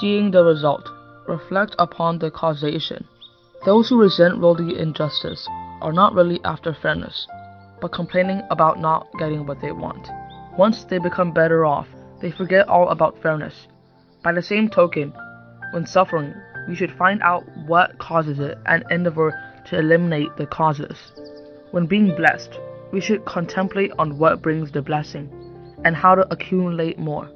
seeing the result, reflect upon the causation. Those who resent worldly injustice are not really after fairness, but complaining about not getting what they want. Once they become better off, they forget all about fairness. By the same token, when suffering, we should find out what causes it and endeavor to eliminate the causes. When being blessed, we should contemplate on what brings the blessing and how to accumulate more.